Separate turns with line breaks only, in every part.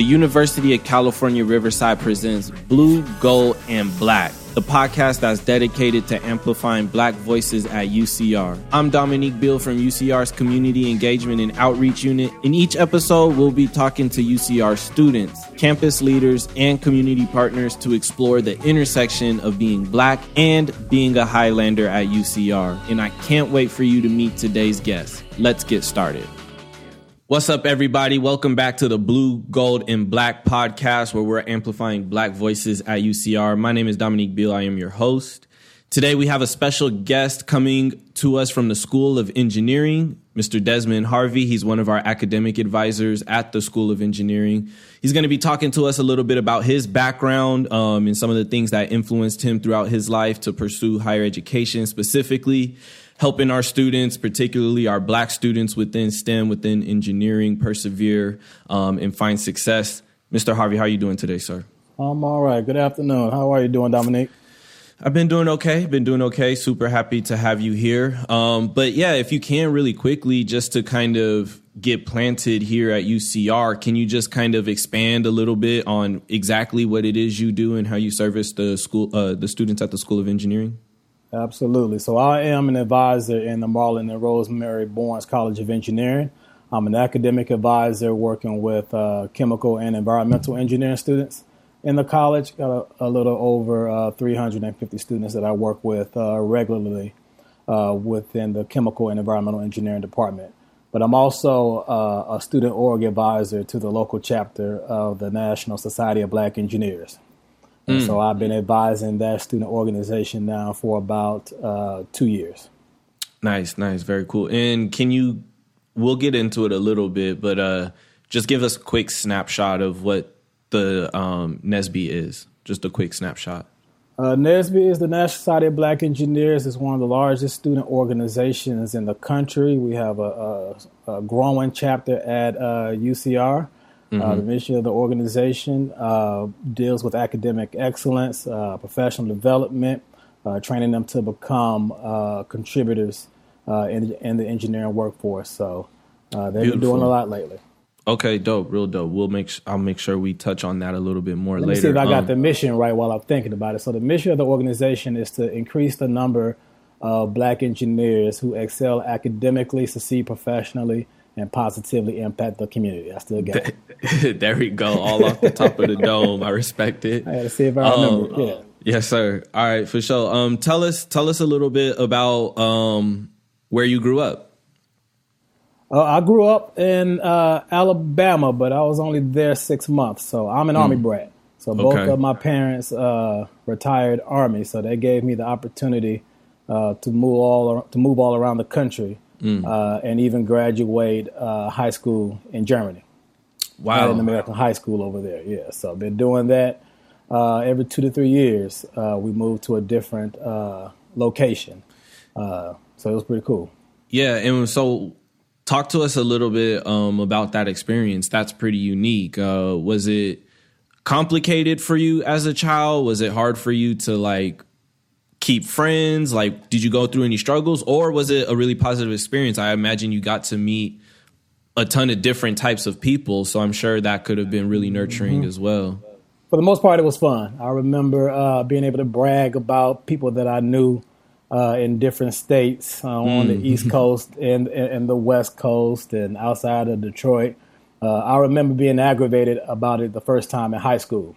the University of California Riverside presents Blue, Gold, and Black, the podcast that's dedicated to amplifying black voices at UCR. I'm Dominique Bill from UCR's Community Engagement and Outreach Unit. In each episode, we'll be talking to UCR students, campus leaders, and community partners to explore the intersection of being black and being a Highlander at UCR. And I can't wait for you to meet today's guest. Let's get started. What's up, everybody? Welcome back to the Blue, Gold, and Black podcast, where we're amplifying black voices at UCR. My name is Dominique Beal. I am your host. Today, we have a special guest coming to us from the School of Engineering, Mr. Desmond Harvey. He's one of our academic advisors at the School of Engineering. He's going to be talking to us a little bit about his background um, and some of the things that influenced him throughout his life to pursue higher education, specifically helping our students, particularly our black students within STEM, within engineering, persevere um, and find success. Mr. Harvey, how are you doing today, sir?
I'm all right. Good afternoon. How are you doing, Dominique?
I've been doing okay. Been doing okay. Super happy to have you here. Um, but yeah, if you can really quickly, just to kind of get planted here at UCR, can you just kind of expand a little bit on exactly what it is you do and how you service the school, uh, the students at the School of Engineering?
Absolutely. So I am an advisor in the Marlan and Rosemary Bourns College of Engineering. I'm an academic advisor working with uh, chemical and environmental engineering students in the college. Got a, a little over uh, 350 students that I work with uh, regularly uh, within the chemical and environmental engineering department. But I'm also uh, a student org advisor to the local chapter of the National Society of Black Engineers. Mm. So I've been advising that student organization now for about uh, two years.
Nice, nice, very cool. And can you? We'll get into it a little bit, but uh, just give us a quick snapshot of what the um, NSBE is. Just a quick snapshot.
Uh, NSBE is the National Society of Black Engineers. It's one of the largest student organizations in the country. We have a, a, a growing chapter at uh, UCR. Mm-hmm. Uh, the mission of the organization uh, deals with academic excellence, uh, professional development, uh, training them to become uh, contributors uh, in, in, the engineering workforce. So they've Beautiful. been doing a lot lately.
Okay, dope, real dope. We'll make I'll make sure we touch on that a little bit more
Let
later.
Me see if I got um, the mission right while I'm thinking about it. So the mission of the organization is to increase the number of black engineers who excel academically, succeed professionally, and positively impact the community. I still got
it. there we go, all off the top of the dome. I respect it.
I had to see if I remember. Um, yeah.
Yes, sir. All right, for sure. Um, tell us, tell us a little bit about um, where you grew up.
Uh, I grew up in uh, Alabama, but I was only there six months. So I'm an mm. Army brat. So both okay. of my parents uh, retired Army, so they gave me the opportunity uh, to move all to move all around the country mm. uh, and even graduate uh, high school in Germany.
Wow.
An American high school over there. Yeah. So I've been doing that uh, every two to three years. Uh, we moved to a different uh, location. Uh, so it was pretty cool.
Yeah. And so talk to us a little bit um, about that experience. That's pretty unique. was it complicated for you as a child? Was it hard for you to like keep friends? Like, did you go through any struggles, or was it a really positive experience? I imagine you got to meet a ton of different types of people, so I'm sure that could have been really nurturing mm-hmm. as well.
For the most part, it was fun. I remember uh, being able to brag about people that I knew uh, in different states uh, on the mm. East Coast and, and the West Coast and outside of Detroit. Uh, I remember being aggravated about it the first time in high school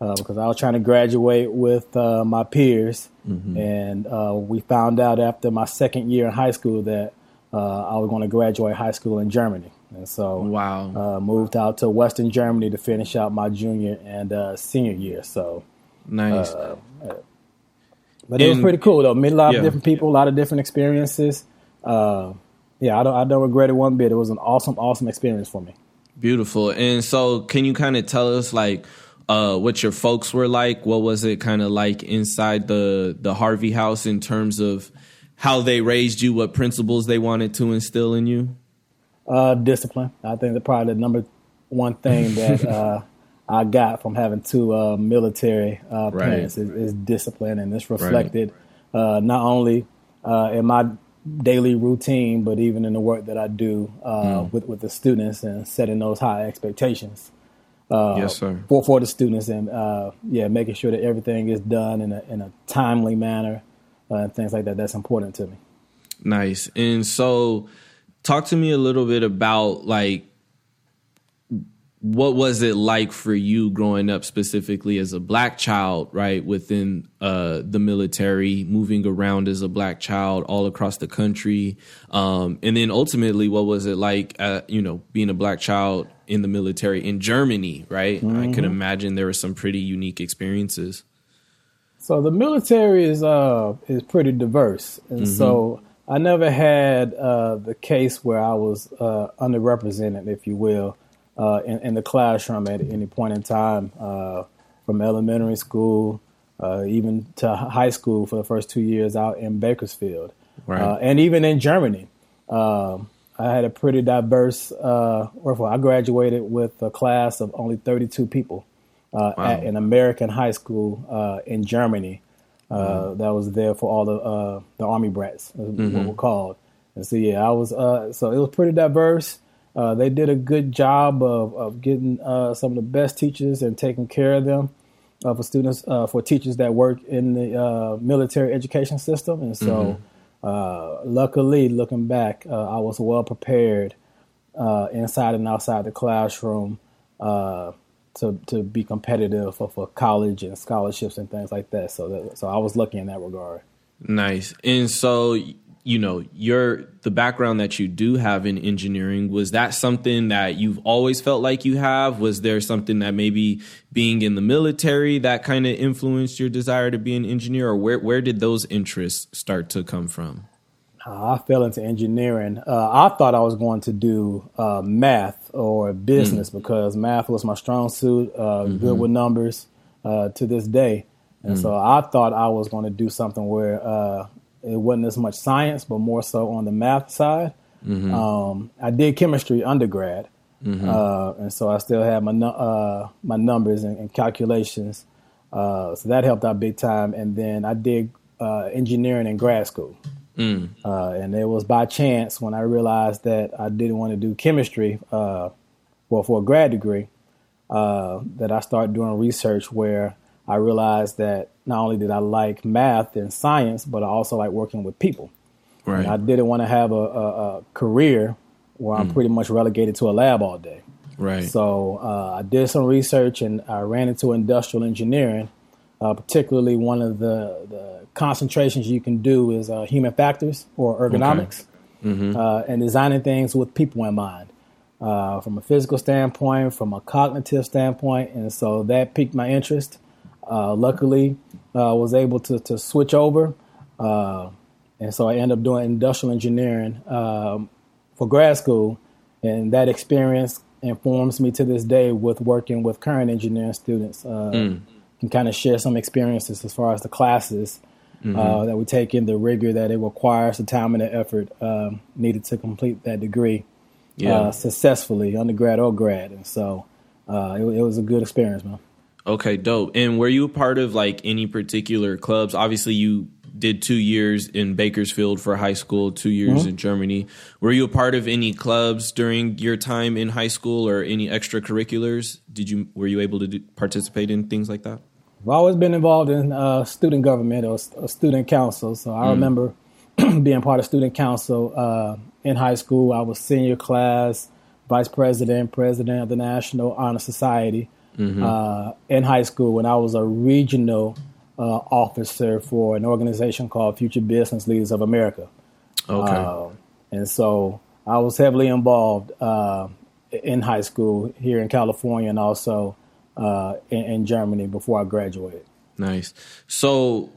uh, because I was trying to graduate with uh, my peers, mm-hmm. and uh, we found out after my second year in high school that uh, I was going to graduate high school in Germany, and so
wow,
uh, moved out to Western Germany to finish out my junior and uh, senior year. So
nice.
but it was pretty cool though. Met a lot yeah. of different people, a lot of different experiences. yeah, I don't, I don't regret it one bit. It was an awesome, awesome experience for me.
Beautiful. And so, can you kind of tell us like? Uh, what your folks were like. What was it kind of like inside the the Harvey house in terms of how they raised you, what principles they wanted to instill in you?
Uh, discipline. I think that probably the number one thing that uh, I got from having two uh, military uh, parents right. is, is, discipline, and it's reflected right. Uh, not only in my daily routine, but even in the work that I do mm. with with the students and setting those high expectations. Uh,
yes, sir.
for for the students, and uh, yeah, making sure that everything is done in a in a timely manner uh, and things like that. That's important to me.
Nice. And so, talk to me a little bit about like what was it like for you growing up specifically as a black child right within uh, the military moving around as a black child all across the country? Um, and then ultimately what was it like uh, you know being a black child in the military in germany right? Mm-hmm. i could imagine there were some pretty unique experiences.
So the military is uh is pretty diverse. And mm-hmm. so i never had uh, the case where i was uh, underrepresented if you will uh, in, in, the classroom at any point in time, uh, from elementary school uh, even to high school for the first two years out in Bakersfield, right. Uh, and even in Germany. Um, I had a pretty diverse. Uh, I graduated with a class of only 32 people uh, wow. at an American high school in Germany. Mm-hmm. That was there for all the the army brats, mm-hmm. what we're called. And so yeah, I was. so it was pretty diverse. Uh, they did a good job of, of getting uh, some of the best teachers and taking care of them uh, for students, uh, for teachers that work in the uh, military education system. And so, mm-hmm. Uh, luckily, looking back, I was well prepared inside and outside the classroom to to be competitive for, for college and scholarships and things like that. So, that, so I was lucky in that regard.
Nice. And so you know your the background that you do have in engineering was that something that you've always felt like you have was there something that maybe being in the military that kind of influenced your desire to be an engineer or where where did those interests start to come from
uh, I fell into engineering. Uh, I thought I was going to do uh, math or business mm. because math was my strong suit, uh, mm-hmm. good with numbers uh, to this day. And mm. so I thought I was going to do something where uh, it wasn't as much science, but more so on the math side. Mm-hmm. Um, I did chemistry undergrad, mm-hmm. uh, and so I still had my uh, my numbers and, and calculations. Uh, so that helped out big time. And then I did uh, engineering in grad school, mm. Uh, and it was by chance when I realized that I didn't want to do chemistry, uh, well, for a grad degree, that I started doing research where I realized that not only did I like math and science, but I also like working with people. Right. And I didn't want to have a, a, a career where I'm mm. pretty much relegated to a lab all day.
Right.
So uh, I did some research and I ran into industrial engineering. Uh, particularly, one of the, the, concentrations you can do is uh, human factors or ergonomics, okay. mm-hmm. Uh, and designing things with people in mind. Uh, from a physical standpoint, from a cognitive standpoint, and so that piqued my interest. Uh, luckily, I uh, was able to, to switch over. Uh, and so I ended up doing industrial engineering um, for grad school. And that experience informs me to this day with working with current engineering students. Uh, mm. Can kind of share some experiences as far as the classes mm-hmm. uh, that we take in, the rigor that it requires, the time and the effort um, needed to complete that degree yeah. uh, successfully, undergrad or grad. And so uh, it, it was a good experience, man.
Okay, dope. And were you a part of like any particular clubs? Obviously, you did two years in Bakersfield for high school, two years mm-hmm. in Germany. Were you a part of any clubs during your time in high school or any extracurriculars? Did you were you able to do, participate in things like that?
I've always been involved in uh, student government or, or, student council. So I mm. remember being part of student council uh, in high school. I was senior class, vice president, president of the National Honor Society mm-hmm. uh, in high school when I was a regional uh, officer for an organization called Future Business Leaders of America.
Okay. Uh,
and so I was heavily involved uh, in high school here in California and also uh, in, in Germany before I graduated.
Nice. So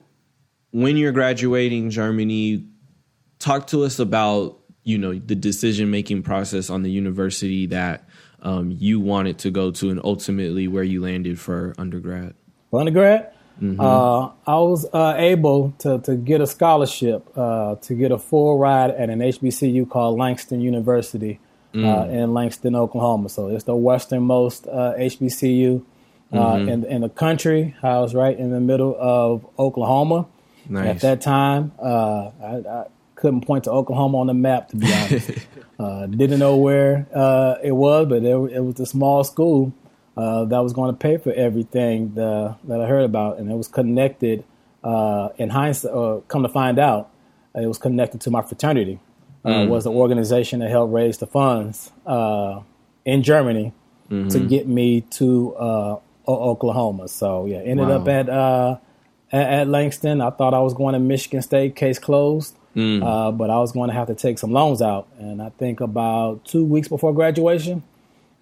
when you're graduating Germany, talk to us about you know the decision making process on the university that um, you wanted to go to and ultimately where you landed for undergrad?
For undergrad, mm-hmm. uh, I was uh, able to, to get a scholarship uh, to get a full ride at an HBCU called Langston University uh, mm. in Langston, Oklahoma. So it's the westernmost HBCU uh, mm-hmm. in, in the country, I was right in the middle of Oklahoma. Nice. At that time, uh, I, I couldn't point to Oklahoma on the map, to be honest. uh, didn't know where uh, it was, but it, it, was a small school uh, that was going to pay for everything the, that I heard about, and it was connected. Uh, in hindsight, uh, come to find out, it was connected to my fraternity. Uh, mm. Was the organization that helped raise the funds uh, in Germany mm-hmm. to get me to uh, Oklahoma. So yeah, ended wow. up at, at, at Langston. I thought I was going to Michigan State. Case closed. Mm. but I was going to have to take some loans out, and I think about two weeks before graduation,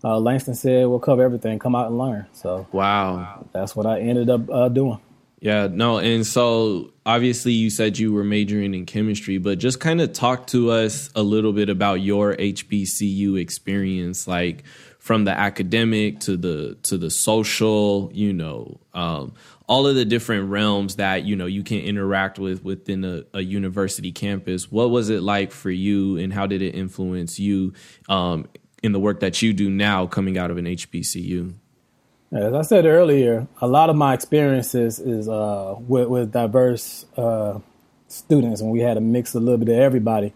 uh, Langston said, "We'll cover everything. Come out and learn." So
wow,
that's what I ended up uh, doing.
Yeah, no, and so obviously you said you were majoring in chemistry, but just kind of talk to us a little bit about your HBCU experience, like from the academic to the to the social, you know, um, all of the different realms that you know you can interact with within a, a, university campus. What was it like for you, and how did it influence you um, in the work that you do now coming out of an HBCU?
As I said earlier, a lot of my experiences is uh, with, with, diverse uh, students, and we had a mix a little bit of everybody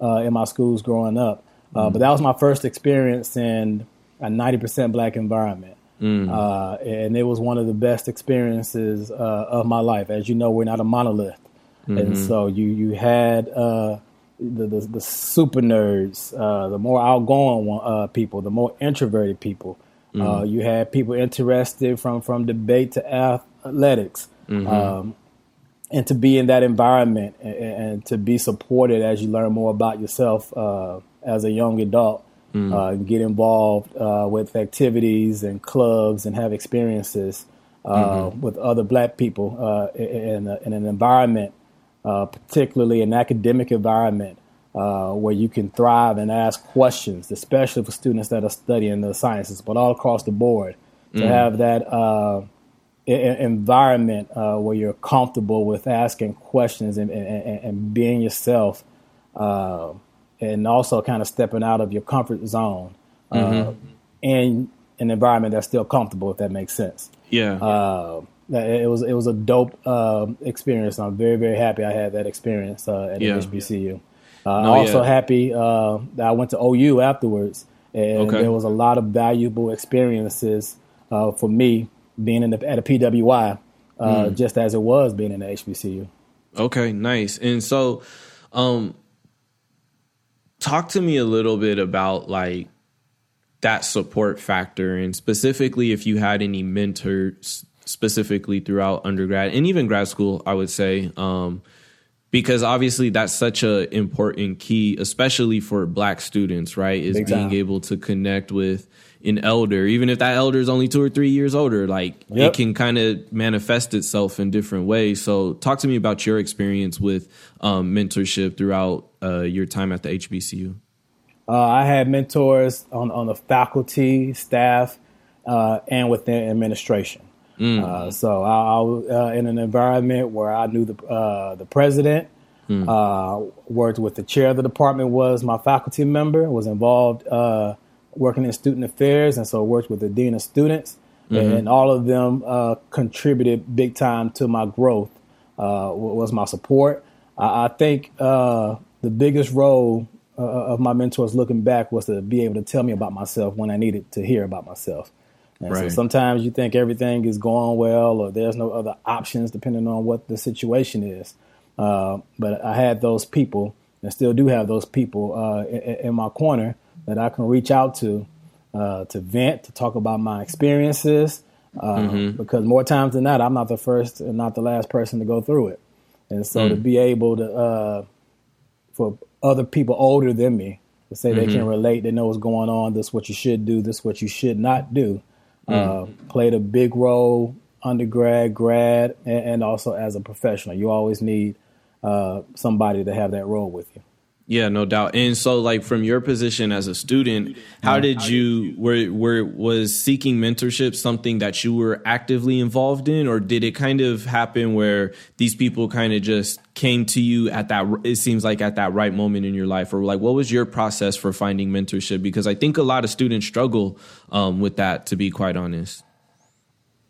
uh, in my schools growing up. Mm. But that was my first experience in a 90% black environment. Mm. Uh, and it was one of the best experiences uh, of my life. As you know, we're not a monolith. Mm-hmm. And so you, you had the, the, the super nerds, uh, the more outgoing uh, people, the more introverted people. Mm-hmm. Uh, you had people interested from from debate to athletics, mm-hmm. um, and to be in that environment and, and, to be supported as you learn more about yourself uh, as a young adult. Mm-hmm. Uh, get involved uh, with activities and clubs and have experiences mm-hmm. with other black people in, in an environment uh, particularly an academic environment uh, where you can thrive and ask questions, especially for students that are studying the sciences, but all across the board. To mm. have that uh, environment uh, where you're comfortable with asking questions and, and, and being yourself, uh, and also kind of stepping out of your comfort zone uh, mm-hmm. in an environment that's still comfortable, if that makes sense.
Yeah
it was it was a dope uh, experience. I'm very very happy I had that experience uh, at yeah. HBCU. Uh, no, I'm also yeah. happy uh, that I went to OU afterwards, and okay. there was a lot of valuable experiences uh, for me being in the, at a PWI, mm. just as it was being in the HBCU.
Okay, nice. And so, um, talk to me a little bit about like that support factor, and specifically if you had any mentors specifically throughout undergrad and even grad school, I would say, um, because obviously that's such a important key, especially for Black students, right? Is being able to connect with an elder, even if that elder is only two or three years older. Like yep. it can kind of manifest itself in different ways. So, talk to me about your experience with um, mentorship throughout uh, your time at the HBCU.
Uh, I had mentors on on the faculty, staff, uh, and within administration. Mm. Uh, so I, I was uh, in an environment where I knew the uh, the president, mm. Uh, worked with the chair of the department was my faculty member, was involved uh, working in student affairs, and so worked with the dean of students, mm-hmm. and all of them uh, contributed big time to my growth. was my support. I, I think the biggest role of my mentors looking back was to be able to tell me about myself when I needed to hear about myself. And right. so sometimes you think everything is going well or there's no other options depending on what the situation is. Uh, but I had those people and still do have those people uh, in, in, my corner that I can reach out to uh, to vent, to talk about my experiences. Uh, mm-hmm. Because more times than not, I'm not the first and not the last person to go through it. And so mm. to be able to, uh, for other people older than me, to say mm-hmm. they can relate, they know what's going on, this is what you should do, this is what you should not do Mm. Uh, played a big role undergrad, grad, and, and, also as a professional. You always need uh, somebody to have that role with you.
Yeah, no doubt. And so, like from your position as a student, how did you were were was seeking mentorship something that you were actively involved in, or did it kind of happen where these people kind of just came to you at that? It seems like at that right moment in your life, or like what was your process for finding mentorship? Because I think a lot of students struggle um, with that. To be quite honest,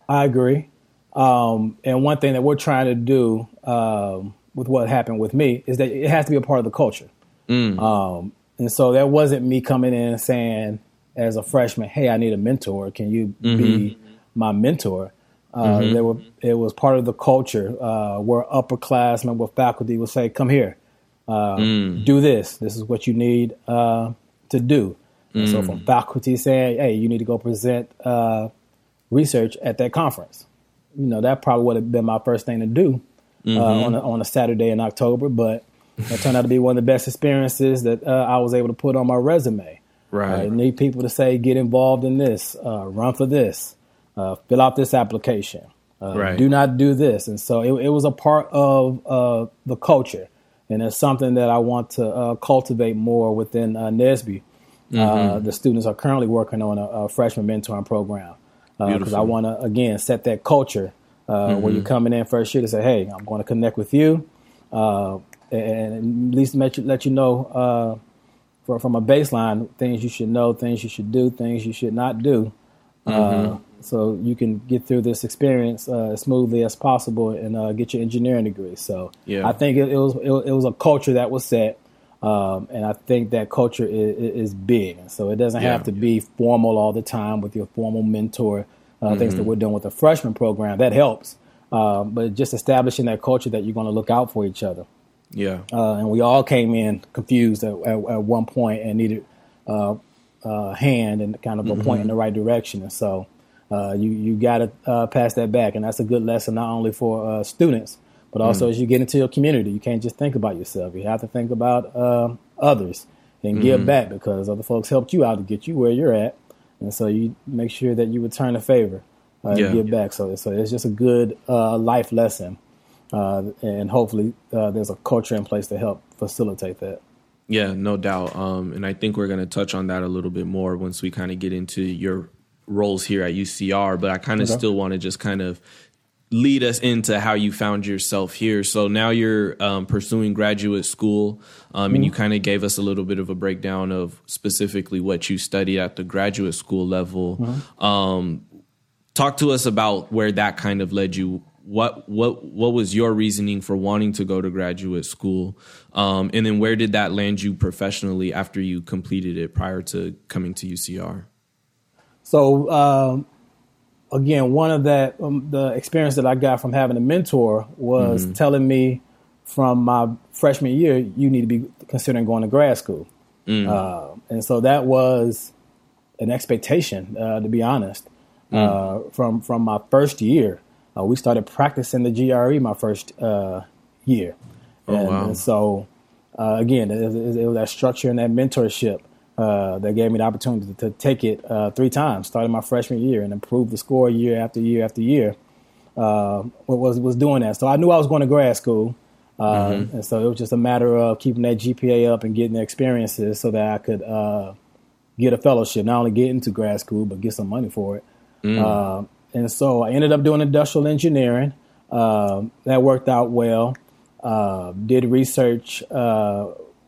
I agree. Um, and one thing that we're trying to do um, with what happened with me is that it has to be a part of the culture. Mm. Um, and so that wasn't me coming in and saying, as a freshman, "Hey, I need a mentor. Can you mm-hmm. be my mentor?" Uh, mm-hmm. There were it was part of the culture uh, where upperclassmen with faculty would say, "Come here, uh, mm. do this. This is what you need uh, to do." Mm. So from faculty saying, "Hey, you need to go present uh, research at that conference," you know that probably would have been my first thing to do mm-hmm. on a, on a Saturday in October, but it turned out to be one of the best experiences that I was able to put on my resume.
Right,
I need people to say, "Get involved in this, run for this." uh, fill out this application. Uh, right. Do not do this. And so it, it was a part of uh, the culture. And it's something that I want to uh, cultivate more within uh. Uh, mm-hmm. the students are currently working on a, a freshman mentoring program because I want to, again, set that culture mm-hmm. where you're coming in first year to say, hey, I'm going to connect with you and at least let you, let you know from a baseline things you should know, things you should do, things you should not do. Mm-hmm so you can get through this experience uh, as smoothly as possible and uh, get your engineering degree. So yeah. I think it, it was it, it, was a culture that was set, um, and I think that culture is, is big. So it doesn't yeah. have to be formal all the time with your formal mentor. Uh, mm-hmm. Things that we're doing with the freshman program that helps, um, but just establishing that culture that you're going to look out for each other.
Yeah,
uh, and we all came in confused at, at, at one point and needed a uh, hand and kind of a mm-hmm. point in the right direction, and so. Uh, you you got to uh, pass that back, and that's a good lesson not only for uh, students but also mm. as you get into your community. You can't just think about yourself; you have to think about uh, others and mm-hmm. give back because other folks helped you out to get you where you're at, and so you make sure that you return a favor uh, yeah. and give back. So so it's just a good uh, life lesson, and hopefully there's a culture in place to help facilitate that.
Yeah, no doubt. Um, and I think we're going to touch on that a little bit more once we kind of get into your roles here at UCR, but I kind of okay. still want to just kind of lead us into how you found yourself here. So now you're um, pursuing graduate school, um, mm-hmm. and you kind of gave us a little bit of a breakdown of specifically what you studied at the graduate school level. Mm-hmm. Um, talk to us about where that kind of led you. What what what was your reasoning for wanting to go to graduate school, um, and then where did that land you professionally after you completed it prior to coming to UCR?
So um, again, one of that um, the experience that I got from having a mentor was mm-hmm. telling me from my freshman year, you need to be considering going to grad school, mm. uh, and so that was an expectation, uh, to be honest. Mm. Uh, from from my first year, uh, we started practicing the GRE my first uh, year,
oh, and, wow.
and so uh, again, it, it, it was that structure and that mentorship uh, that gave me the opportunity to, to take it uh, three times, starting my freshman year and improve the score year after year after year. Uh, was was doing that, so I knew I was going to grad school, uh, mm-hmm. and so it was just a matter of keeping that GPA up and getting the experiences so that I could uh, get a fellowship, not only get into grad school but get some money for it. Mm. And so I ended up doing industrial engineering. that worked out well. did research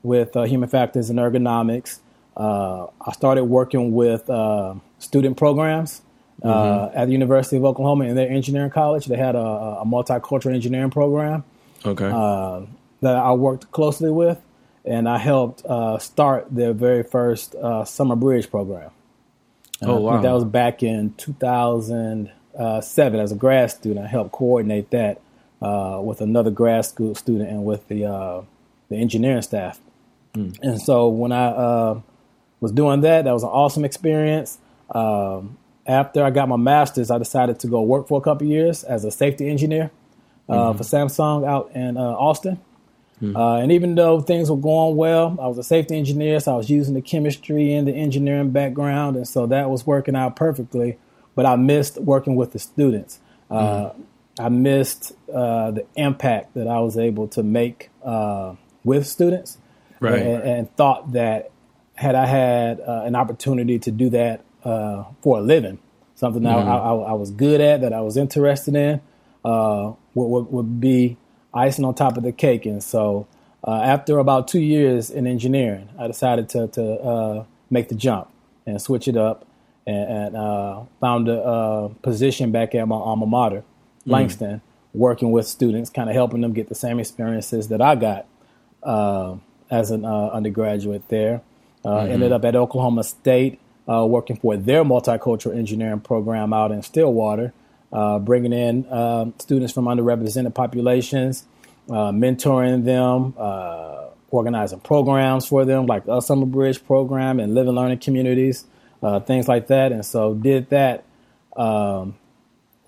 with human factors and ergonomics. Uh, I started working with uh, student programs uh, mm-hmm. at the University of Oklahoma in their engineering college. They had a, a multicultural engineering program.
Okay.
Uh, that I worked closely with, and I helped uh, start their very first summer bridge program.
Oh wow!
that was back in 2007 as a grad student. I helped coordinate that with another grad school student and with the the engineering staff. Mm. And so when I was doing that. That was an awesome experience. Um, after I got my master's, I decided to go work for a couple years as a safety engineer uh, mm-hmm. for Samsung out in uh, Austin. Mm-hmm. Uh, and even though things were going well, I was a safety engineer, so I was using the chemistry and the engineering background, and so that was working out perfectly. But I missed working with the students. Uh, mm-hmm. I missed uh, the impact that I was able to make uh, with students,
right.
and, and, thought that had I had uh, an opportunity to do that uh, for a living, something mm-hmm. I, I, I, was good at, that I was interested in, uh, would, would, would, be icing on top of the cake. And so, uh, after about two years in engineering, I decided to, to uh, make the jump and switch it up, and, and uh, found a position back at my alma mater, mm-hmm. Langston, mm-hmm. working with students, kind of helping them get the same experiences that I got as an undergraduate there. Uh, mm-hmm. Ended up at Oklahoma State uh, working for their multicultural engineering program out in Stillwater, uh, bringing in uh, students from underrepresented populations, uh, mentoring them, uh, organizing programs for them, like the Summer Bridge program and living learning communities, things like that. And so did that um,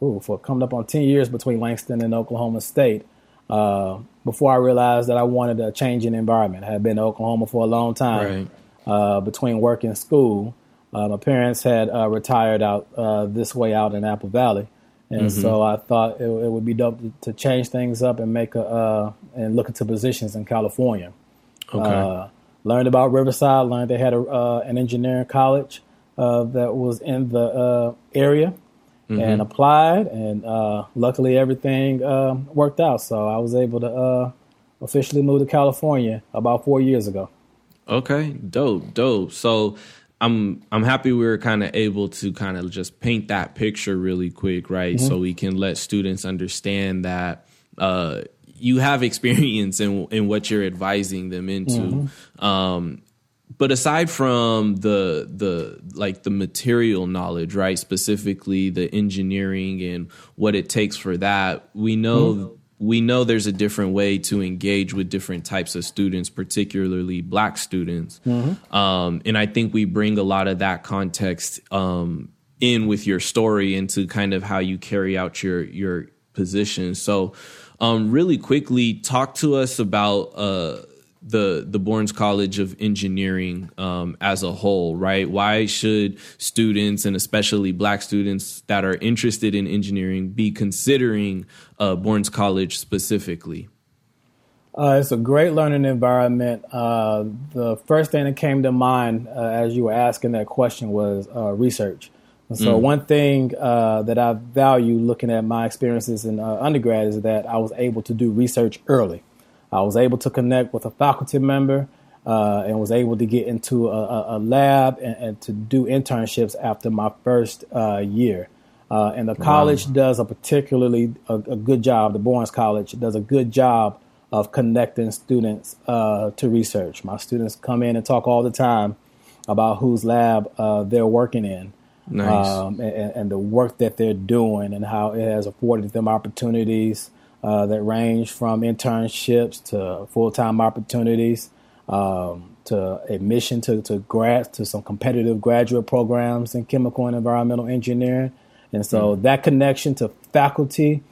ooh, for coming up on 10 years between Langston and Oklahoma State. before I realized that I wanted a change in environment. I had been to Oklahoma for a long time right. between work and school. Uh, my parents had uh, retired out uh, this way out in Apple Valley, and mm-hmm. so I thought it, it, would be dope to, change things up and make a uh, and look into positions in California. Okay. Uh, learned about Riverside. Learned they had a, uh, an engineering college that was in the area, mm-hmm. and applied. And luckily, everything worked out. So I was able to officially move to California about four years ago.
Okay, dope, dope. So I'm I'm happy we were kind of able to kind of just paint that picture really quick, right? Mm-hmm. So we can let students understand that uh, you have experience in in what you're advising them into. Mm-hmm. Um, but aside from the the like the material knowledge, right? Specifically the engineering and what it takes for that, we know mm-hmm we know there's a different way to engage with different types of students, particularly black students. Mm-hmm. Um, and I think we bring a lot of that context um, in with your story into kind of how you carry out your your position. So, um, really quickly, talk to us about. Uh, the the Bourns College of Engineering um, as a whole, right? Why should students and especially Black students that are interested in engineering be considering uh, Bourns College specifically?
Uh, it's a great learning environment. Uh, the first thing that came to mind uh, as you were asking that question was uh, research. And so, mm. one thing uh, that I value looking at my experiences in undergrad is that I was able to do research early. I was able to connect with a faculty member uh, and was able to get into a, a lab and, and, to do internships after my first uh, year. Uh, and the college wow. does a particularly a, a, good job. The Bourns College does a good job of connecting students uh, to research. My students come in and talk all the time about whose lab uh, they're working in. Nice. Um, and, and, the work that they're doing and how it has afforded them opportunities uh, that range from internships to full time opportunities um, to admission to, to grad to some competitive graduate programs in chemical and environmental engineering. And so mm-hmm. that connection to faculty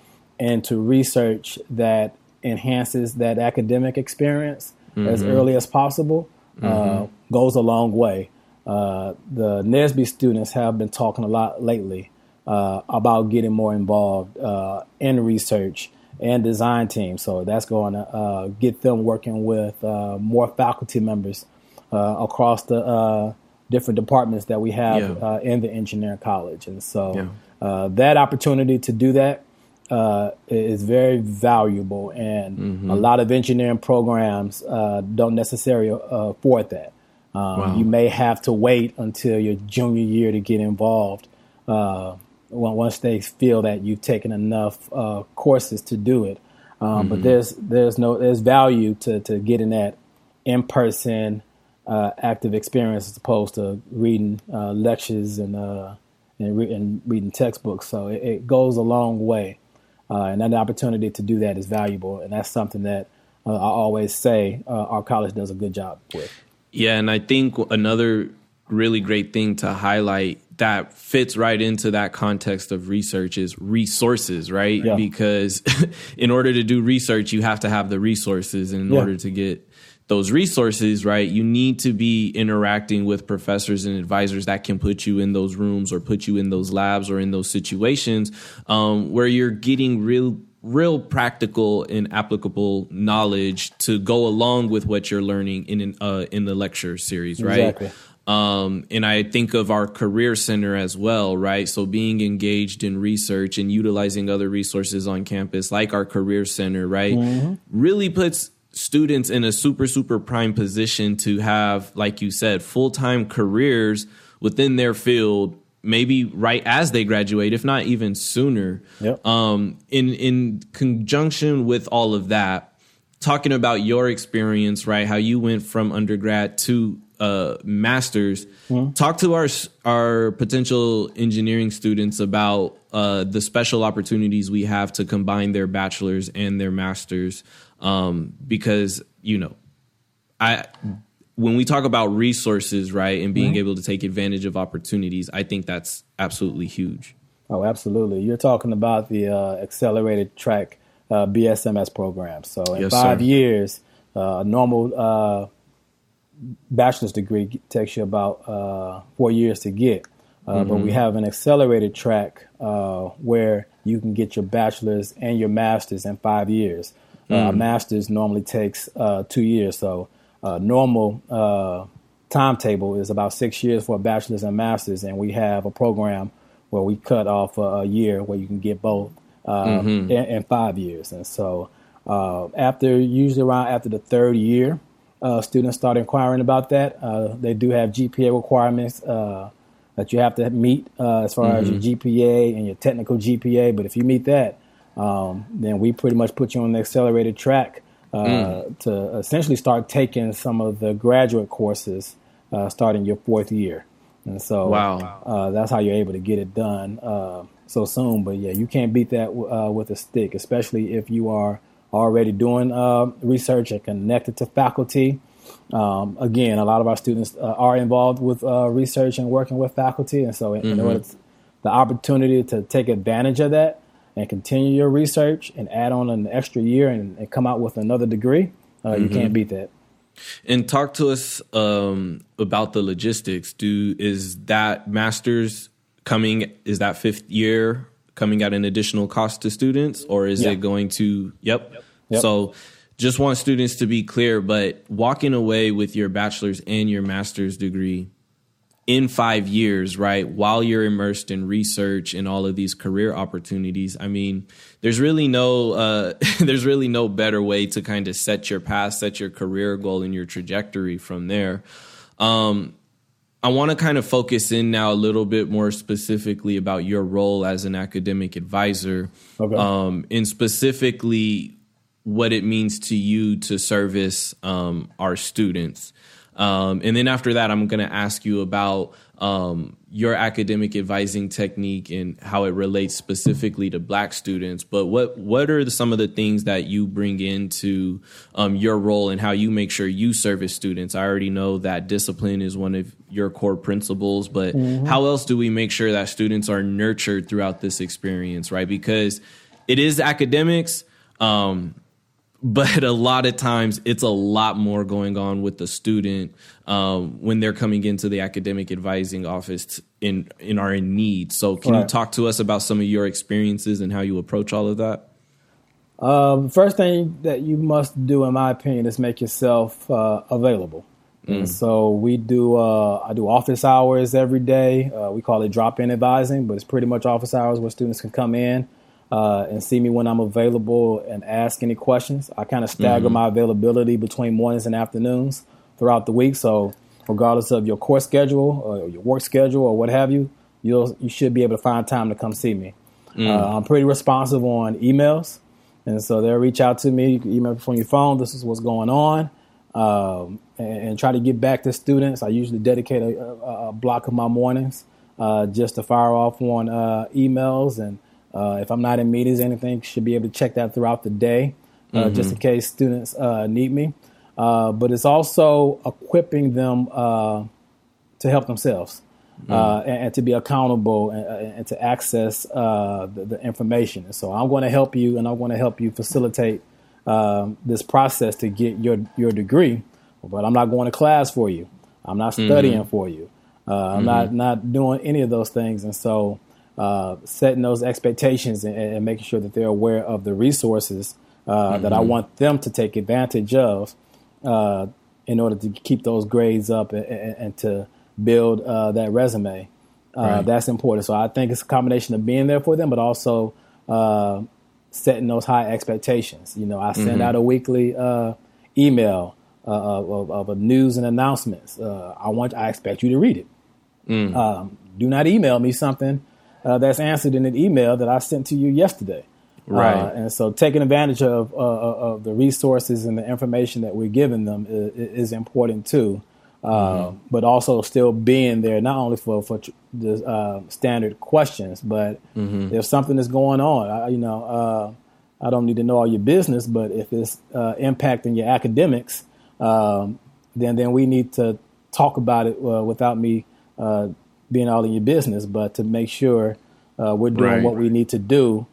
and to research that enhances that academic experience mm-hmm. as early as possible uh, mm-hmm. uh, goes a long way. Uh, the NSBE students have been talking a lot lately uh, about getting more involved uh, in research and design team. So that's going to uh, get them working with uh, more faculty members uh, across the uh, different departments that we have yeah. Uh, in the engineering college. And so yeah. Uh, that opportunity to do that is very valuable, and mm-hmm. a lot of engineering programs don't necessarily afford that. Um, wow. You may have to wait until your junior year to get involved once they feel that you've taken enough uh, courses to do it. Um, mm-hmm. But there's there's no there's value to to getting that in person uh, active experience as opposed to reading uh, lectures and uh, and, re- and, reading textbooks. So it, it goes a long way, uh, and that opportunity to do that is valuable, and that's something that uh, I always say our college does a good job with.
Yeah, and I think another really great thing to highlight that fits right into that context of research is resources, right? Yeah. Because in order to do research, you have to have the resources. And in yeah. order to get those resources, right, you need to be interacting with professors and advisors that can put you in those rooms or put you in those labs or in those situations um, where you're getting real real practical and applicable knowledge to go along with what you're learning in uh, in the lecture series, right? Exactly. Um, and I think of our career center as well, right? So being engaged in research and utilizing other resources on campus, like our career center, right, mm-hmm. really puts students in a super, super prime position to have, like you said, full time careers within their field maybe right as they graduate, if not even sooner. Yep. Um, in in conjunction with all of that, talking about your experience, right? How you went from undergrad to uh, masters. Mm-hmm. Talk to our our potential engineering students about uh, the special opportunities we have to combine their bachelors and their masters, um, because you know, I when we talk about resources, right, and being mm-hmm. able to take advantage of opportunities, I think that's absolutely huge.
Oh, absolutely. You're talking about the uh, accelerated track uh, BSMS program. So in yes, five sir. years, uh, a normal uh, bachelor's degree takes you about uh, four years to get. Mm-hmm. But we mm-hmm. have an accelerated track where you can get your bachelor's and your master's in five years. Mm. A master's normally takes two years. So normal timetable is about six years for a bachelor's and master's, and we have a program where we cut off a, a year where you can get both uh, mm-hmm. in, in, five years. And so uh, after usually around after the third year, uh, students start inquiring about that. Uh, they do have GPA requirements uh, that you have to meet uh, as far mm-hmm. as your mm-hmm. GPA and your technical GPA. But if you meet that, um, then we pretty much put you on the accelerated track mm. to essentially start taking some of the graduate courses starting your fourth year. And so wow. Uh, that's how you're able to get it done uh, so soon. But yeah, you can't beat that uh, with a stick, especially if you are already doing uh, research and connected to faculty. Um, again, a lot of our students uh, are involved with uh, research and working with faculty. And so, in, mm-hmm. in order to, the opportunity to take advantage of that and continue your research and add on an extra year and, and come out with another degree, mm-hmm. you can't beat that.
And talk to us um, about the logistics. Do is that masters coming? Is that fifth year coming at an additional cost to students, or is yeah. it going to? Yep. Yep. yep. So, just want students to be clear. But walking away with your bachelor's and your master's degree in five years, right, while you're immersed in research and all of these career opportunities, I mean, there's really no uh, there's really no better way to kind of set your path, set your career goal, and your trajectory from there. Um, I want to kind of focus in now a little bit more specifically about your role as an academic advisor, okay. um, and specifically what it means to you to service um, our students. Um, and then after that, I'm going to ask you about um, your academic advising technique and how it relates specifically to Black students. But what what are the, some of the things that you bring into um, your role and how you make sure you service students? I already know that discipline is one of your core principles, but mm-hmm. how else do we make sure that students are nurtured throughout this experience? Right, because it is academics. Um, but a lot of times it's a lot more going on with the student um, when they're coming into the academic advising office in in are in need. So, can right. you talk to us about some of your experiences and how you approach all of that?
Um, first thing that you must do, in my opinion, is make yourself uh, available. Mm. so we do. Uh, I do office hours every day. Uh, we call it drop-in advising, but it's pretty much office hours where students can come in uh, and see me when I'm available and ask any questions. I kind of stagger mm-hmm. my availability between mornings and afternoons throughout the week. So, regardless of your course schedule or your work schedule or what have you, you'll you should be able to find time to come see me. Mm. Uh, I'm pretty responsive on emails, and so they'll reach out to me. You can email from your phone. This is what's going on. Um, and, and, try to get back to students. I usually dedicate a, a, a block of my mornings uh, just to fire off on uh, emails and uh, if I'm not in meetings, or anything, should be able to check that throughout the day, uh, mm-hmm. just in case students uh, need me. Uh, but it's also equipping them uh, to help themselves mm-hmm. and, and, to be accountable and, and to access the, the, information. And so I'm going to help you, and I'm going to help you facilitate um, this process to get your your degree. But I'm not going to class for you. I'm not studying mm-hmm. for you. I'm mm-hmm. not not doing any of those things. And so uh, setting those expectations and, and, making sure that they're aware of the resources uh, mm-hmm. that I mm-hmm. want them to take advantage of uh, in order to keep those grades up and, and, and to build uh, that resume. Uh, right. That's important. So I think it's a combination of being there for them, but also uh, setting those high expectations. You know, I send mm-hmm. out a weekly email of, of, news and announcements. I want, I expect you to read it. Mm. Um, do not email me something uh, that's answered in an email that I sent to you yesterday. Right. Uh, and so taking advantage of, uh, uh, of the resources and the information that we're giving them is, is important too. uh, mm-hmm. but also still being there not only for for the uh, standard questions, but mm-hmm. if something is going on, I, you know, uh, I don't need to know all your business, but if it's uh, impacting your academics, um, then then we need to talk about it uh, without me uh, being all in your business, but to make sure we're doing right. what we need to do.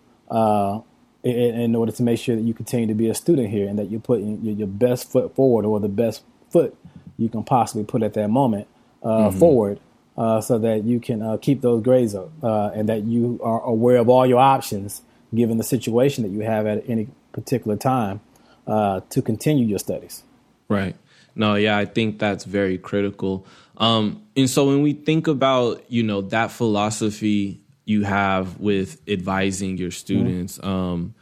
In, in, order to make sure that you continue to be a student here and that you're putting your, your best foot forward or the best foot you can possibly put at that moment uh, mm-hmm. forward uh, so that you can uh, keep those grades up uh, and that you are aware of all your options given the situation that you have at any particular time uh, to continue your studies.
Right. No, yeah, I think that's very critical. Um, and so when we think about, you know, that philosophy you have with advising your students, mm-hmm. um,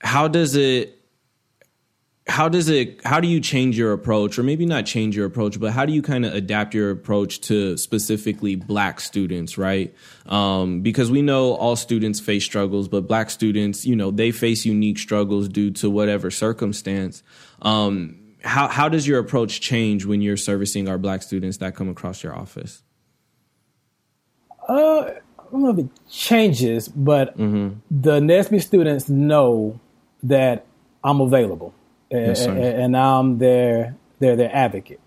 how does it how does it how do you change your approach or maybe not change your approach but how do you kind of adapt your approach to specifically black students right um, because we know all students face struggles but black students you know they face unique struggles due to whatever circumstance um, how, how does your approach change when you're servicing our black students that come across your office
uh, I don't know if it changes, but mm-hmm. the NSBE students know that I'm available and, yes, and now I'm their they're their advocate,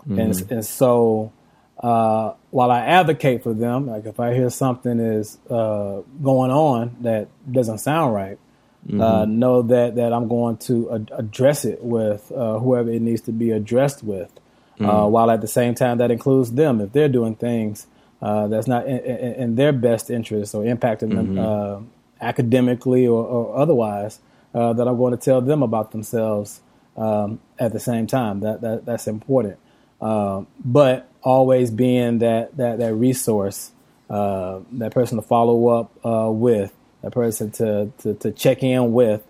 mm-hmm. and and so uh, while I advocate for them, like if I hear something is uh, going on that doesn't sound right, mm-hmm. uh, know that that I'm going to ad- address it with uh, whoever it needs to be addressed with. Uh, mm-hmm. while at the same time, that includes them if they're doing things uh, that's not in, in, in, their best interest or impacting them mm-hmm. academically or, or otherwise uh, that I'm going to tell them about themselves um, at the same time. That, that that's important. Uh, but always being that that that resource, uh, that person to follow up uh, with, that person to to, to check in with,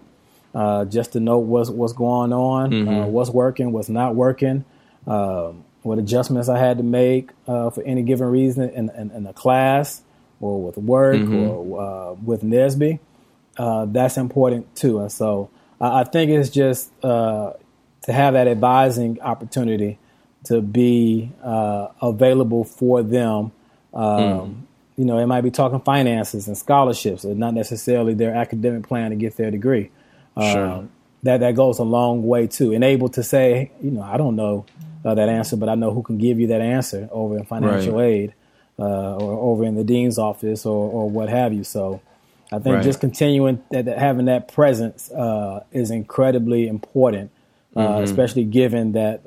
uh, just to know what's what's going on, mm-hmm. what's working, what's not working. Um, what adjustments I had to make for any given reason in, in, in, a class or with work mm-hmm. or with NSBE. uh, that's important too. And so I think it's just uh, to have that advising opportunity to be uh, available for them. Um, mm. You know, it might be talking finances and scholarships, and not necessarily their academic plan to get their degree. Sure. Um, that that goes a long way too, and able to say, you know, I don't know uh, that answer, but I know who can give you that answer over in financial right. aid uh, or over in the dean's office or, or what have you. So I think right. just continuing that, that, having that presence uh, is incredibly important, uh, mm-hmm. especially given that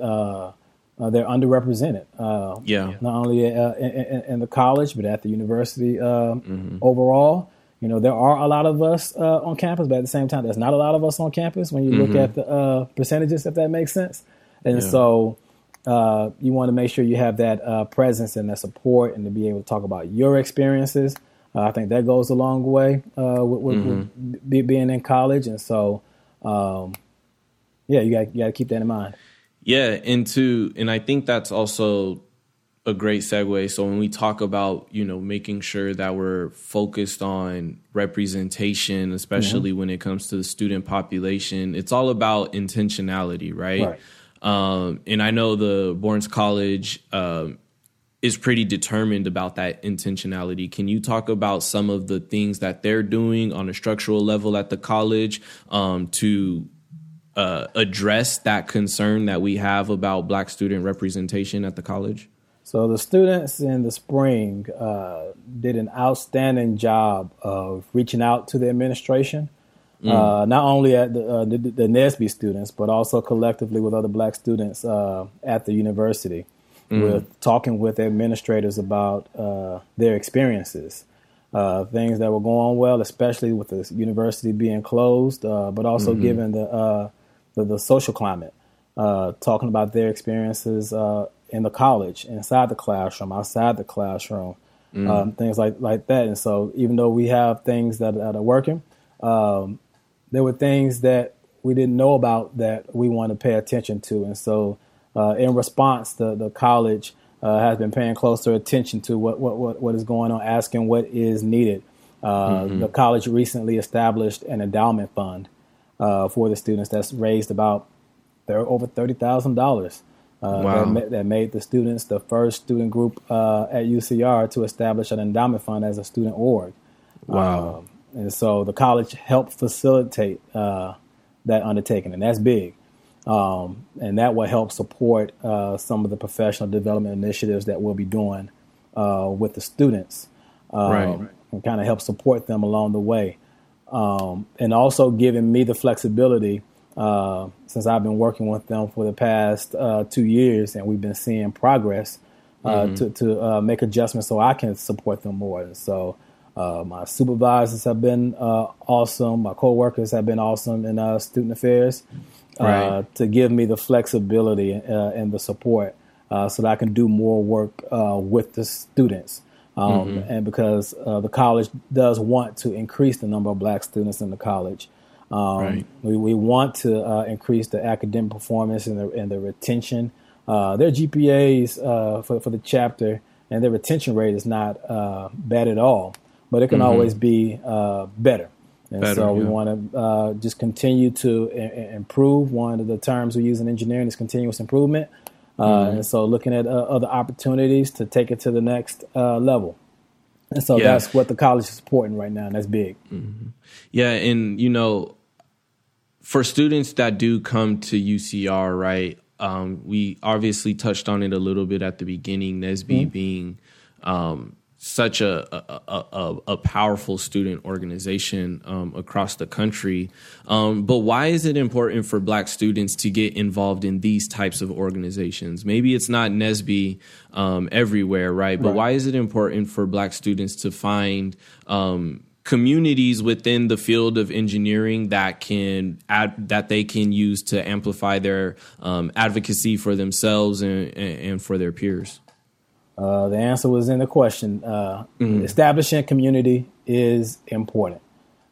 uh, uh they're underrepresented. Uh, yeah, not only uh, in, in, the college but at the university mm-hmm. overall. You know, there are a lot of us on campus, but at the same time, there's not a lot of us on campus when you mm-hmm. look at the percentages, if that makes sense. And yeah. so, you want to make sure you have that presence and that support, and to be able to talk about your experiences. Uh, I think that goes a long way uh, with, with, mm-hmm. with, being in college, and so um, yeah, you got you got to keep that in mind.
Yeah, and to and I think that's also a great segue. So when we talk about you know making sure that we're focused on representation, especially mm-hmm. when it comes to the student population, it's all about intentionality, right? right. Um, and I know the Bourns College. Um, is pretty determined about that intentionality. Can you talk about some of the things that they're doing on a structural level at the college um, to uh, address that concern that we have about black student representation at the college?
So the students in the spring uh, did an outstanding job of reaching out to the administration. Mm. Uh, not only at the, uh, the, the NSBE students, but also collectively with other black students uh, at the university mm. with talking with administrators about uh, their experiences, uh, things that were going well, especially with the university being closed, uh, but also mm-hmm. given the, uh, the, the social climate, uh, talking about their experiences uh, in the college, inside the classroom, outside the classroom, mm. um, things like like that. And so, even though we have things that, that are working, um, there were things that we didn't know about that we want to pay attention to, and so uh, in response, the, the college uh, has been paying closer attention to what, what, what, what is going on, asking what is needed. Uh, mm-hmm. The college recently established an endowment fund uh, for the students that's raised about over thirty thousand dollars Uh,
Wow.
that, ma- that made the students the first student group uh, at UCR to establish an endowment fund as a student org.
Wow.
Um, and so the college helped facilitate uh, that undertaking, and that's big. Um, and that will help support uh, some of the professional development initiatives that we'll be doing uh, with the students, um,
Right.
and kind of help support them along the way, um, and also giving me the flexibility uh, since I've been working with them for the past uh, two years, and we've been seeing progress uh, to to uh, make adjustments so I can support them more. And so. Uh, my supervisors have been uh, awesome. My coworkers have been awesome in uh, student affairs uh,
Right.
to give me the flexibility uh, and the support uh, so that I can do more work uh, with the students. Um, And because uh, the college does want to increase the number of black students in the college, um,
Right.
we, we want to uh, increase the academic performance and the, and the retention. Uh, their GPAs uh, for, for the chapter and their retention rate is not uh, bad at all, but it can always be uh, better. And
Better,
so we
yeah.
want to uh, just continue to I- improve. One of the terms we use in engineering is continuous improvement. Uh,
Mm-hmm.
And so looking at uh, other opportunities to take it to the next uh, level. And so
Yeah.
that's what the college is supporting right now, and that's big.
Yeah, and you know, for students that do come to UCR, right? Um, we obviously touched on it a little bit at the beginning. NSBE being um, such a a, a a powerful student organization um, across the country, um, but why is it important for Black students to get involved in these types of organizations? Maybe it's not NSBE um, everywhere, right? But
Right.
why is it important for Black students to find um, communities within the field of engineering that can add, that they can use to amplify their um, advocacy for themselves and, and for their peers.
Uh, the answer was in the question. Uh, Establishing community is important.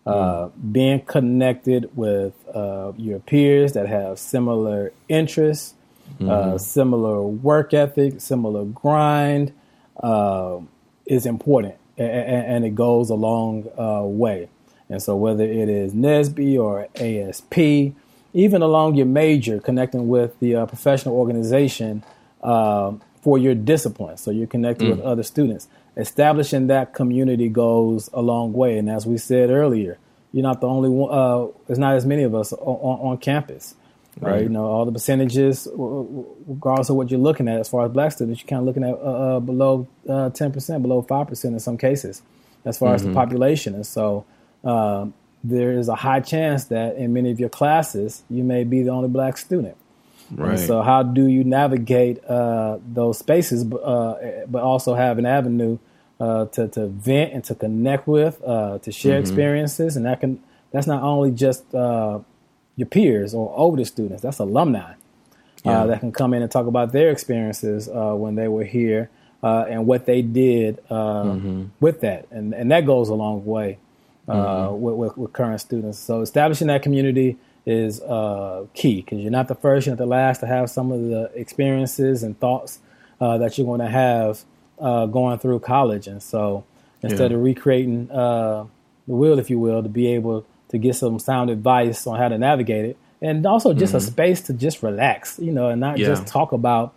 Uh, Being connected with uh, your peers that have similar interests, uh, similar work ethic, similar grind uh, is important, a- a- and it goes a long uh, way. And so, whether it is NSBE or ASP, even along your major, connecting with the uh, professional organization uh, for your discipline, so you're connected with other students. Establishing that community goes a long way. And as we said earlier, you're not the only one. Uh, there's not as many of us on, on, campus, right? You know, all the percentages, regardless of what you're looking at, as far as black students, you're kind of looking at uh, uh, below uh, 10%, below 5% in some cases, as far as the population. And so um, there is a high chance that in many of your classes, you may be the only black student. And so, how do you navigate uh, those spaces, uh, but also have an avenue uh, to, to vent and to connect with, uh, to share experiences, and that can that's not only just uh, your peers or older students, that's alumni
Yeah.
uh, that can come in and talk about their experiences uh, when they were here uh, and what they did uh, with that, and and that goes a long way uh, with, with, with current students. So establishing that community is uh, key because you're not the first, you're not the last to have some of the experiences and thoughts uh, that you're going to have uh, going through college. And so instead
Yeah.
of recreating uh, the wheel, if you will, to be able to get some sound advice on how to navigate it, and also just a space to just relax, you know, and not
Mm-hmm. Yeah.
just talk about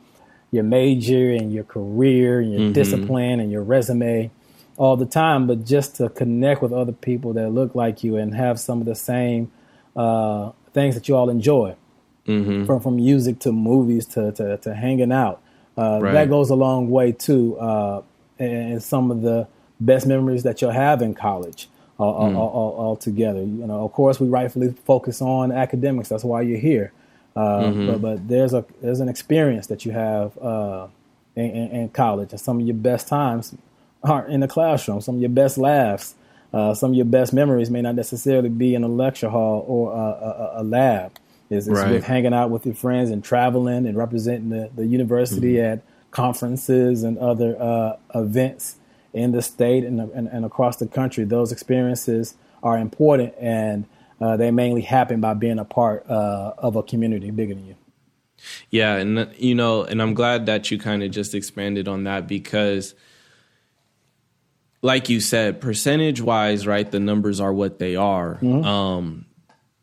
your major and your career and your
Mm-hmm.
discipline and your resume all the time, but just to connect with other people that look like you and have some of the same uh, things that you all enjoy,
Mm-hmm.
from from music to movies to to, to hanging out. Uh,
Right.
That goes a long way too, uh, and, some of the best memories that you'll have in college. All, all, all, all, all together, you know. Of course, we rightfully focus on academics. That's why you're here. Uh, But but there's a there's an experience that you have uh, in, in, in college, and some of your best times aren't in the classroom. Some of your best laughs, uh, some of your best memories may not necessarily be in a lecture hall or a, a, a lab. It's, it's
Right.
with hanging out with your friends and traveling and representing the, the university at conferences and other uh, events in the state and, and, and across the country. Those experiences are important and uh, they mainly happen by being a part uh, of a community bigger than you.
Yeah, and you know, and I'm glad that you kind of just expanded on that because like you said, percentage wise, right, the numbers are what they are. Um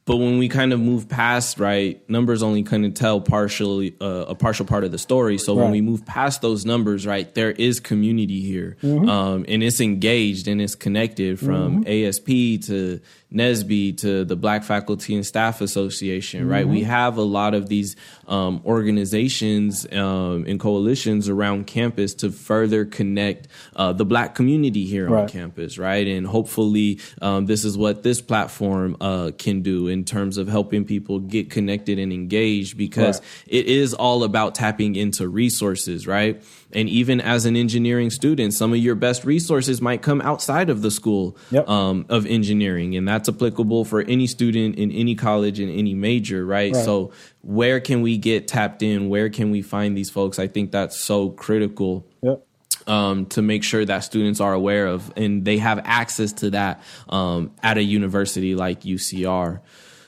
but when we kind of move past right numbers only kind of tell partially uh, a partial part of the story so right. when we move past those numbers right there is community here mm-hmm. um, and it's engaged and it's connected from mm-hmm. asp to NSBE to the Black Faculty and Staff Association, mm-hmm. right? We mm-hmm. have a lot of these um, organizations um, and coalitions around campus to further connect uh, the Black community here right. on campus, right? And hopefully, um, this is what this platform uh, can do in terms of helping people get connected and engaged because right. it is all about tapping into resources, right? and even as an engineering student, some of your best resources might come outside of the school yep. um, of engineering, and that's applicable for any student in any college in any major, right? right? So, where can we get tapped in? Where can we find these folks? I think that's so critical. Yep. Um, to make sure that students are aware of and they have access to that um, at a university like UCR.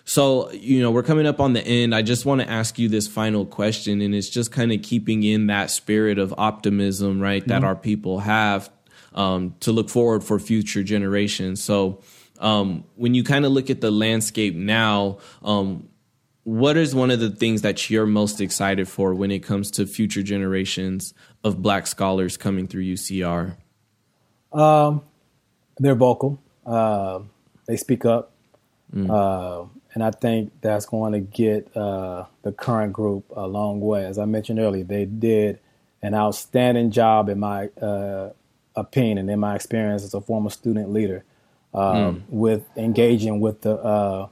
So, you know, we're coming up on the end. I just want to ask you this final question, and it's just kind of keeping in that spirit of optimism, right, that mm-hmm. our people have um, to look forward for future generations. So, um, when you kind of look at the landscape now, um, what is one of the things that you're most excited for when it comes to future generations of Black scholars coming through UCR?
Um, they're vocal. Uh, they speak up. Mm. Uh, and I think that's going to get uh, the current group a long way. As I mentioned earlier, they did an outstanding job, in my uh, opinion, and in my experience as a former student leader, um, mm. with engaging with the uh,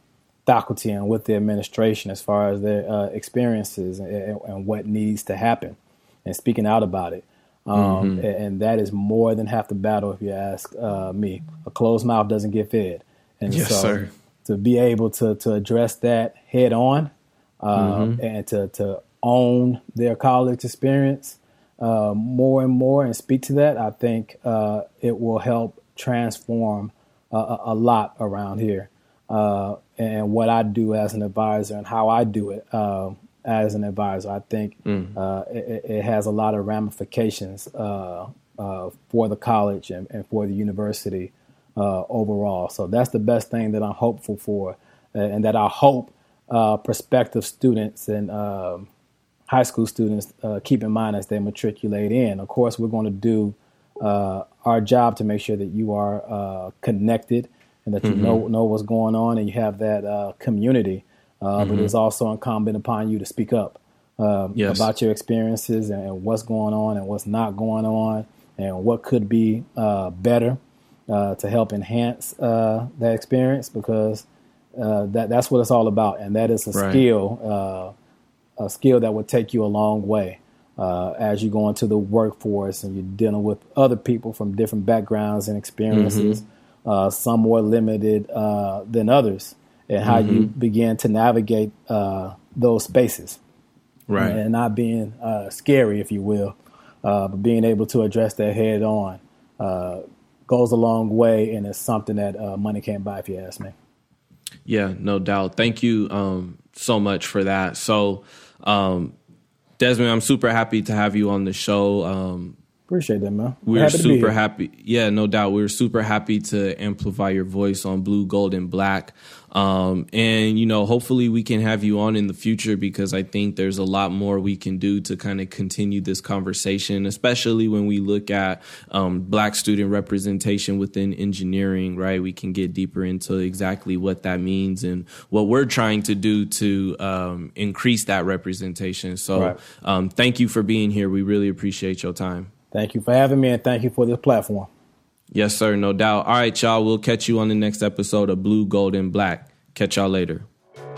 faculty and with the administration as far as their uh, experiences and, and, what needs to happen, and speaking out about it. Um, mm-hmm. and, that is more than half the battle, if you ask uh, me. A closed mouth doesn't get fed,
and yes, so sir
to be able to to address that head on um, mm-hmm. and to to own their college experience uh, more and more and speak to that, I think uh, it will help transform a, a lot around here. Uh, and what I do as an advisor and how I do it um, as an advisor, I think mm. Uh, it, it, has a lot of ramifications uh, uh, for the college and, and for the university uh, overall. So that's the best thing that I'm hopeful for, uh, and that I hope uh, prospective students and um, high school students uh, keep in mind as they matriculate in. Of course, we're going to do uh, our job to make sure that you are uh, connected and that you mm-hmm. know know what's going on and you have that community. Mm-hmm. But it's also incumbent upon you to speak up um, yes. about your experiences and what's going on and what's not going on and what could be better uh, to help enhance uh, that experience because uh, that that's what it's all about, and that is a right. skill, uh, a skill that will take you a long way uh, as you go into the workforce and you're dealing with other people from different backgrounds and experiences, mm-hmm. Uh, some more limited than others, and how mm-hmm. you begin to navigate those spaces,
right,
and not being scary, if you will, but being able to address that head on goes a long way, and it's something that uh, money can't buy, if you ask me.
Yeah, no doubt. Thank you um, so much for that. So, um, Desmond, I'm super happy to have you on the show. Um,
Appreciate that, man.
We're happy super happy. Yeah, no doubt. We're super happy to amplify your voice on Blue, Gold, and Black. Um, and you know, hopefully we can have you on in the future because I think there's a lot more we can do to kind of continue this conversation, especially when we look at um, black student representation within engineering. Right, we can get deeper into exactly what that means and what we're trying to do to um, increase that representation. So, right. Um, thank you for being here. We really appreciate your time.
Thank you for having me, and thank you for this platform.
Yes, sir, no doubt. All right, y'all. We'll catch you on the next episode of Blue, Gold, and Black. Catch y'all later.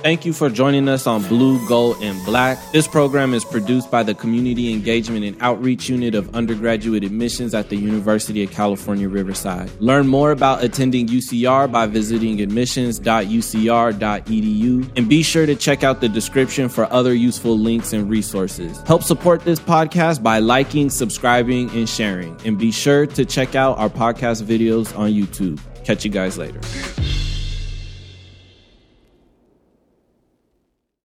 Thank you for joining us on Blue, Gold, and Black. This program is produced by the Community Engagement and Outreach Unit of Undergraduate Admissions at the University of California, Riverside. Learn more about attending UCR by visiting admissions.ucr.edu and be sure to check out the description for other useful links and resources. Help support this podcast by liking, subscribing, and sharing. And be sure to check out our podcast videos on YouTube. Catch you guys later.